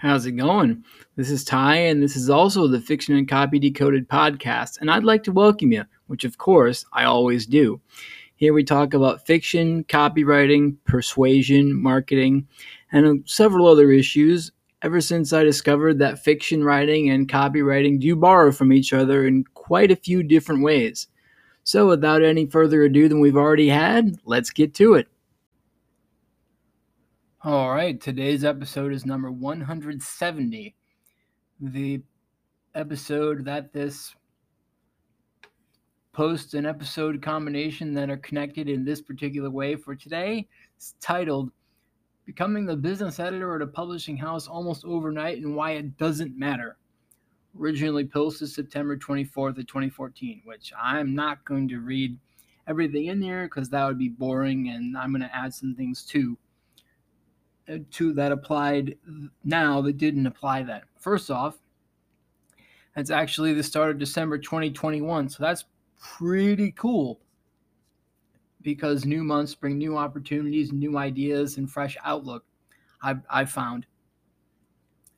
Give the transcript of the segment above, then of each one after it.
How's it going? This is Ty, and this is also the Fiction and Copy Decoded podcast, and I'd like to welcome you, which of course I always do. Here we talk about fiction, copywriting, persuasion, marketing, and several other issues. Ever since I discovered that fiction writing and copywriting do borrow from each other in quite a few different ways. So, without any further ado than we've already had, let's get to it. All right, today's episode is number 170. The episode that this post and episode combination that are connected in this particular way for today is titled Becoming the Business Editor at a Publishing House Almost Overnight and Why It Doesn't Matter. Originally posted September 24th of 2014, which I'm not going to read everything in here because that would be boring and I'm going to add some things too to that applied now that didn't apply then. First off, that's actually the start of December 2021. So that's pretty cool because new months bring new opportunities, new ideas, and fresh outlook. I've, I've found.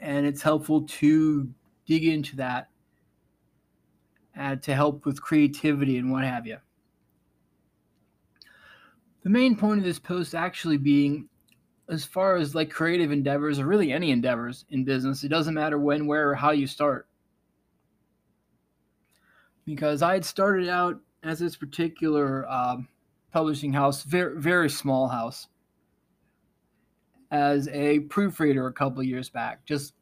And it's helpful to dig into that uh, to help with creativity and what have you. The main point of this post actually being as far as like creative endeavors or really any endeavors in business, it doesn't matter when, where, or how you start. Because I had started out as this particular uh, publishing house, very very small house, as a proofreader a couple years back, just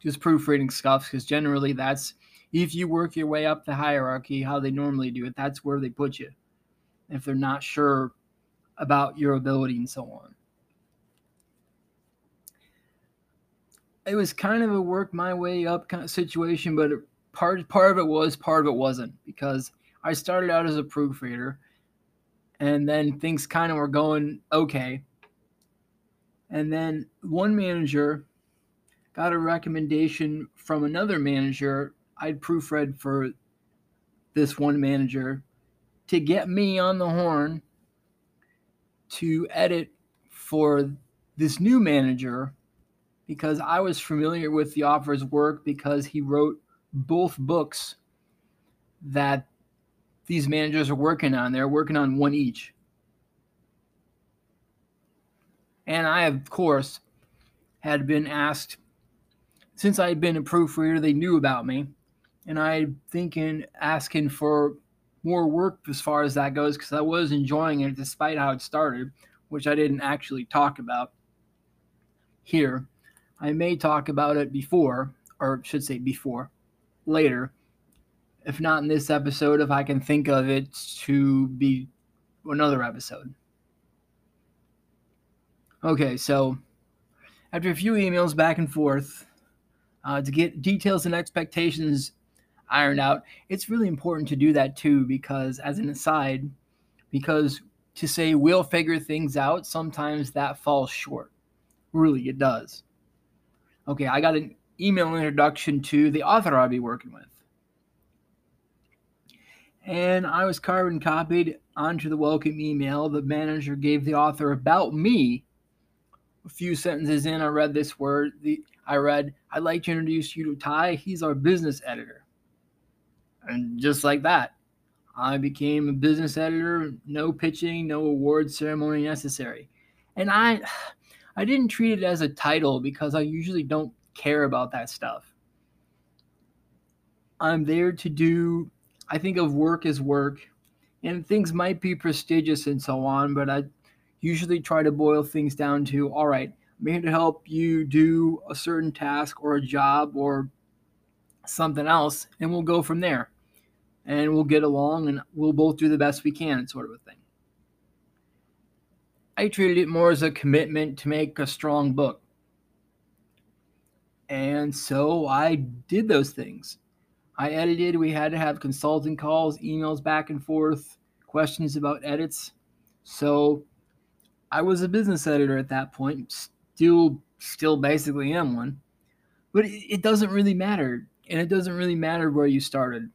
just proofreading stuff because generally that's if you work your way up the hierarchy, how they normally do it, that's where they put you. If they're not sure about your ability and so on. It was kind of a work my way up kind of situation, but part part of it was, part of it wasn't because I started out as a proofreader, and then things kind of were going okay. And then one manager got a recommendation from another manager. I'd proofread for this one manager to get me on the horn to edit for this new manager because I was familiar with the author's work because he wrote both books that these managers are working on. They're working on one each. And I, of course, had been asked, since I had been a proofreader, they knew about me. And I thinking, asking for more work as far as that goes, because I was enjoying it despite how it started, which I didn't actually talk about here. I may talk about it before, or should say before, later. If not in this episode, if I can think of it to be another episode. Okay, so after a few emails back and forth uh, to get details and expectations ironed out, it's really important to do that too, because as an aside, because to say we'll figure things out, sometimes that falls short. Really, it does okay, I got an email introduction to the author I'll be working with. And I was carbon copied onto the welcome email. The manager gave the author about me. A few sentences in, I read this word. The, I read, I'd like to introduce you to Ty. He's our business editor. And just like that, I became a business editor. No pitching, no award ceremony necessary. And I, I didn't treat it as a title because I usually don't care about that stuff. I'm there to do, I think of work as work, and things might be prestigious and so on, but I usually try to boil things down to all right, I'm here to help you do a certain task or a job or something else, and we'll go from there. And we'll get along and we'll both do the best we can, sort of a thing. I treated it more as a commitment to make a strong book. And so I did those things. I edited, we had to have consulting calls, emails back and forth, questions about edits. So I was a business editor at that point, still still basically am one. But it, it doesn't really matter. And it doesn't really matter where you started.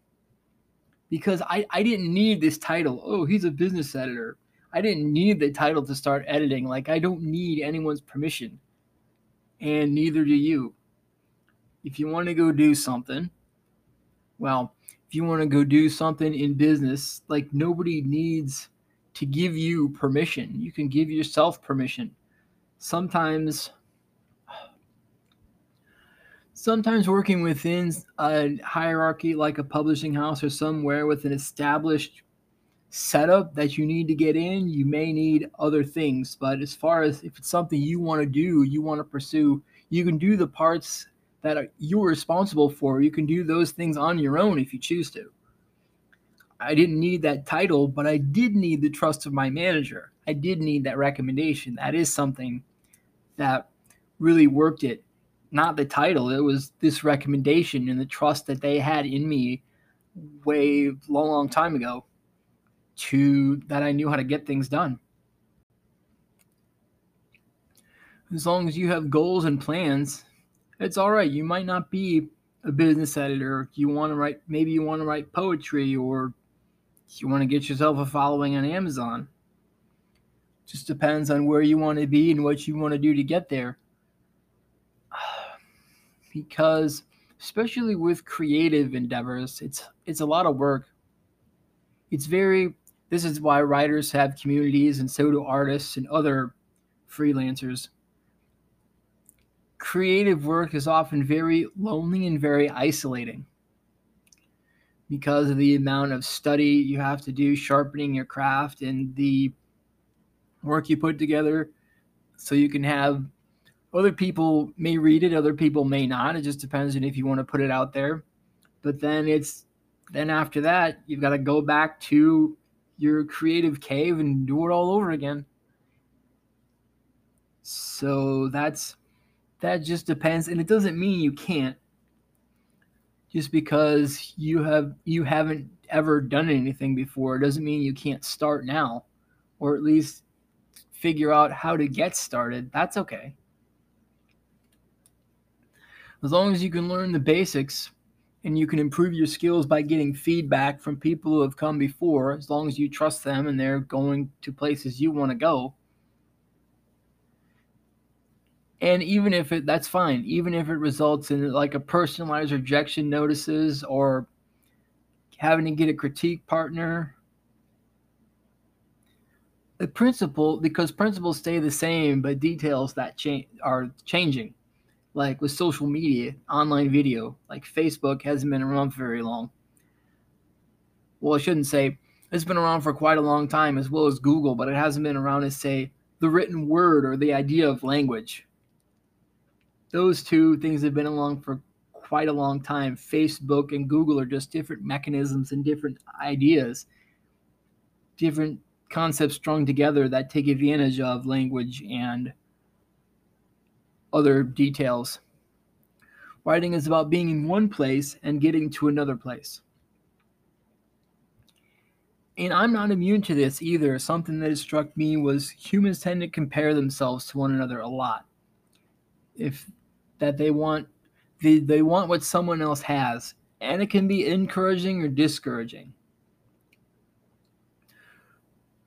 Because I, I didn't need this title. Oh, he's a business editor. I didn't need the title to start editing. Like, I don't need anyone's permission. And neither do you. if you want to go do something, well, if you want to go do something in business, like nobody needs to give you permission. You can give yourself permission. Sometimes sometimes working within a hierarchy like a publishing house or somewhere with an established setup that you need to get in, you may need other things. But as far as if it's something you want to do, you want to pursue, you can do the parts that you're responsible for. You can do those things on your own if you choose to. I didn't need that title, but I did need the trust of my manager. I did need that recommendation. That is something that really worked it. Not the title, it was this recommendation and the trust that they had in me way long, long time ago to that I knew how to get things done. As long as you have goals and plans, it's all right. You might not be a business editor. You want to write, maybe you want to write poetry or you want to get yourself a following on Amazon. Just depends on where you want to be and what you want to do to get there. Because especially with creative endeavors, it's it's a lot of work. It's very this is why writers have communities, and so do artists and other freelancers. Creative work is often very lonely and very isolating. Because of the amount of study you have to do sharpening your craft and the work you put together so you can have other people may read it other people may not. It just depends on if you want to put it out there. But then it's then after that you've got to go back to your creative cave and do it all over again. So that's that just depends and it doesn't mean you can't just because you have you haven't ever done anything before doesn't mean you can't start now or at least figure out how to get started. That's okay. As long as you can learn the basics and you can improve your skills by getting feedback from people who have come before as long as you trust them and they're going to places you want to go. And even if it that's fine even if it results in like a personalized rejection notices or having to get a critique partner. The principle because principles stay the same but details that change are changing like with social media, online video, like Facebook hasn't been around for very long. Well, I shouldn't say it's been around for quite a long time, as well as Google, but it hasn't been around as, say, the written word or the idea of language. Those two things have been along for quite a long time. Facebook and Google are just different mechanisms and different ideas, different concepts strung together that take advantage of language and other details. Writing is about being in one place and getting to another place. And I'm not immune to this either. Something that has struck me was humans tend to compare themselves to one another a lot. If that they want they, they want what someone else has. And it can be encouraging or discouraging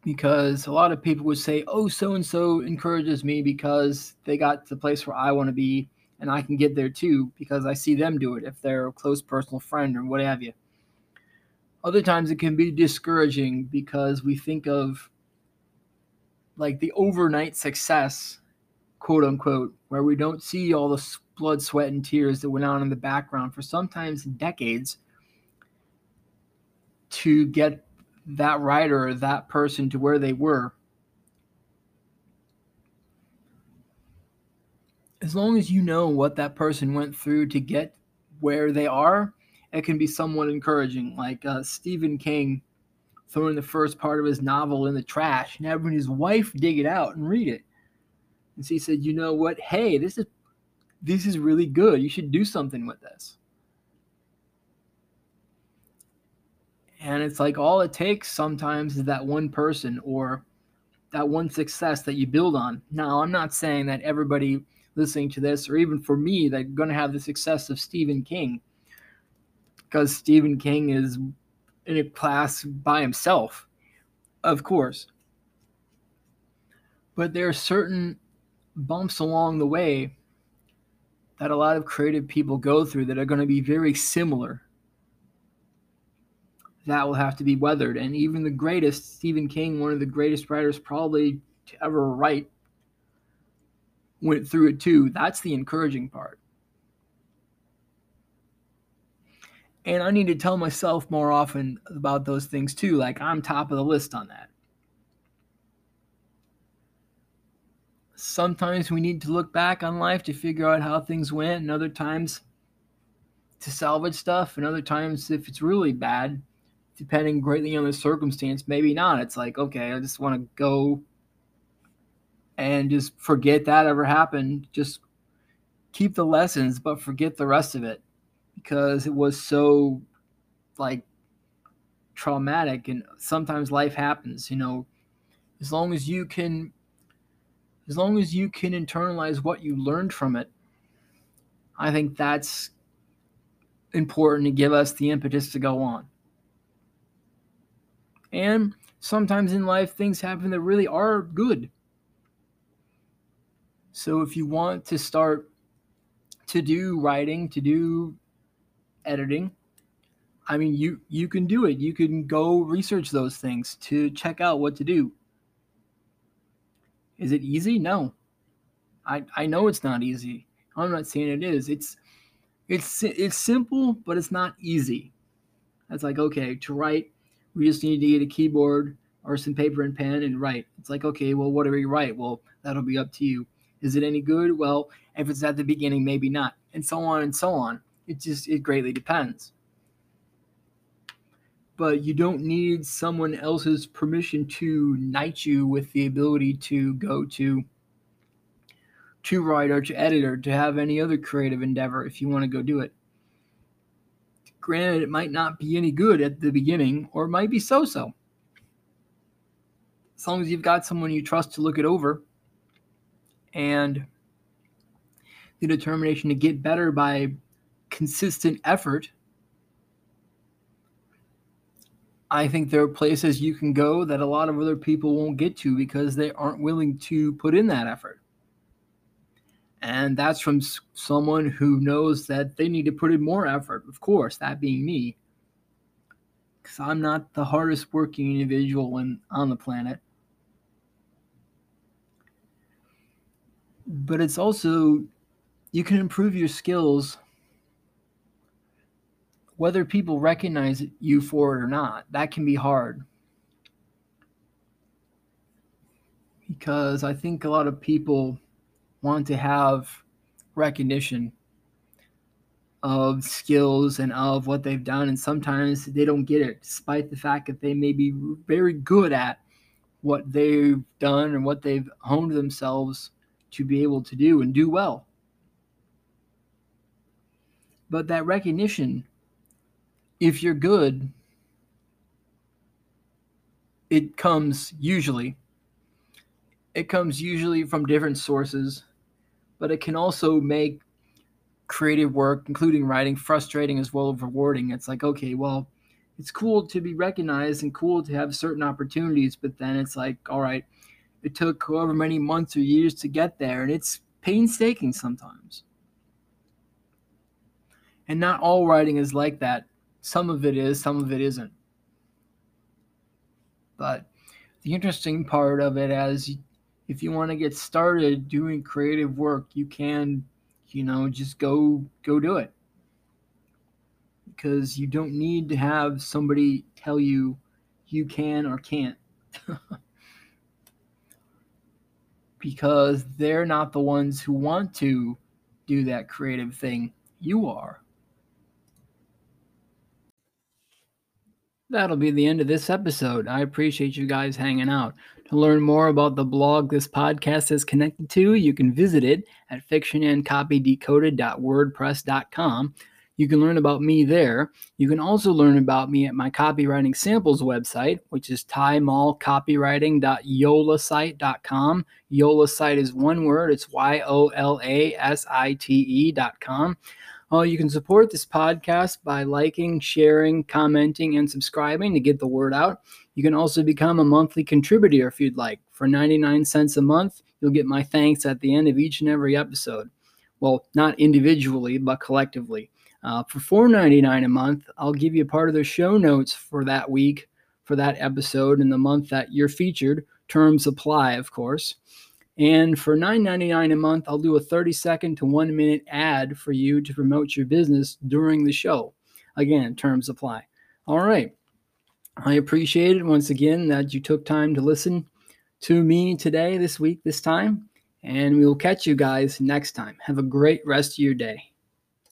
because a lot of people would say, "Oh, so and so encourages me because they got to the place where I want to be, and I can get there too because I see them do it if they're a close personal friend or what have you." Other times it can be discouraging because we think of like the overnight success, quote unquote, where we don't see all the blood, sweat, and tears that went on in the background for sometimes decades to get that writer or that person to where they were. As long as you know what that person went through to get where they are, it can be somewhat encouraging. Like uh, Stephen King throwing the first part of his novel in the trash and having his wife dig it out and read it. And she said, "You know what? Hey, this is this is really good. You should do something with this." And it's like all it takes sometimes is that one person or that one success that you build on. Now, I'm not saying that everybody listening to this, or even for me, that going to have the success of Stephen King, because Stephen King is in a class by himself, of course. But there are certain bumps along the way that a lot of creative people go through that are going to be very similar. That will have to be weathered. And even the greatest, Stephen King, one of the greatest writers probably to ever write, went through it too. That's the encouraging part. And I need to tell myself more often about those things too. Like I'm top of the list on that. Sometimes we need to look back on life to figure out how things went, and other times to salvage stuff, and other times if it's really bad, depending greatly on the circumstance, maybe not. It's like, okay, I just want to go and just forget that ever happened. Just keep the lessons, but forget the rest of it because it was so like traumatic. And sometimes life happens, you know, as long as you can as long as you can internalize what you learned from it, I think that's important to give us the impetus to go on. And sometimes in life, things happen that really are good. So if you want to start to do writing, to do editing, I mean, you you can do it. You can go research those things to check out what to do. Is it easy? No. I I know it's not easy. I'm not saying it is. It's it's it's simple, but it's not easy. It's like okay, to write, we just need to get a keyboard or some paper and pen and write. It's like okay, well, what we write? Well, that'll be up to you. Is it any good? Well, if it's at the beginning, maybe not, and so on and so on. It just it greatly depends but you don't need someone else's permission to knight you with the ability to go to to write or to editor to have any other creative endeavor if you want to go do it granted it might not be any good at the beginning or it might be so-so as long as you've got someone you trust to look it over and the determination to get better by consistent effort I think there are places you can go that a lot of other people won't get to because they aren't willing to put in that effort. And that's from someone who knows that they need to put in more effort, of course, that being me. Because I'm not the hardest working individual in, on the planet. But it's also, you can improve your skills whether people recognize you for it or not, that can be hard. Because I think a lot of people want to have recognition of skills and of what they've done, and sometimes they don't get it, despite the fact that they may be very good at what they've done and what they've honed themselves to be able to do and do well. But that recognition if you're good, it comes usually. It comes usually from different sources, but it can also make creative work, including writing, frustrating as well as rewarding. It's like, okay, well, it's cool to be recognized and cool to have certain opportunities, but then it's like, all right, it took however many months or years to get there, and it's painstaking sometimes. And not all writing is like that. Some of it is, some of it isn't. But the interesting part of it as if you want to get started doing creative work, you can, you know, just go go do it. Because you don't need to have somebody tell you you can or can't. because they're not the ones who want to do that creative thing. You are. That'll be the end of this episode. I appreciate you guys hanging out. To learn more about the blog this podcast is connected to, you can visit it at fictionandcopydecoded.wordpress.com. You can learn about me there. You can also learn about me at my copywriting samples website, which is tymallcopywriting.yolasite.com. Yolasite is one word, it's Y O L A S I T E.com. Uh, you can support this podcast by liking, sharing, commenting, and subscribing to get the word out. You can also become a monthly contributor if you'd like. For 99 cents a month, you'll get my thanks at the end of each and every episode. Well, not individually, but collectively. Uh, for $4.99 a month, I'll give you a part of the show notes for that week, for that episode, in the month that you're featured. Terms apply, of course. And for $9.99 a month, I'll do a 30 second to one minute ad for you to promote your business during the show. Again, terms apply. All right. I appreciate it once again that you took time to listen to me today, this week, this time. And we will catch you guys next time. Have a great rest of your day.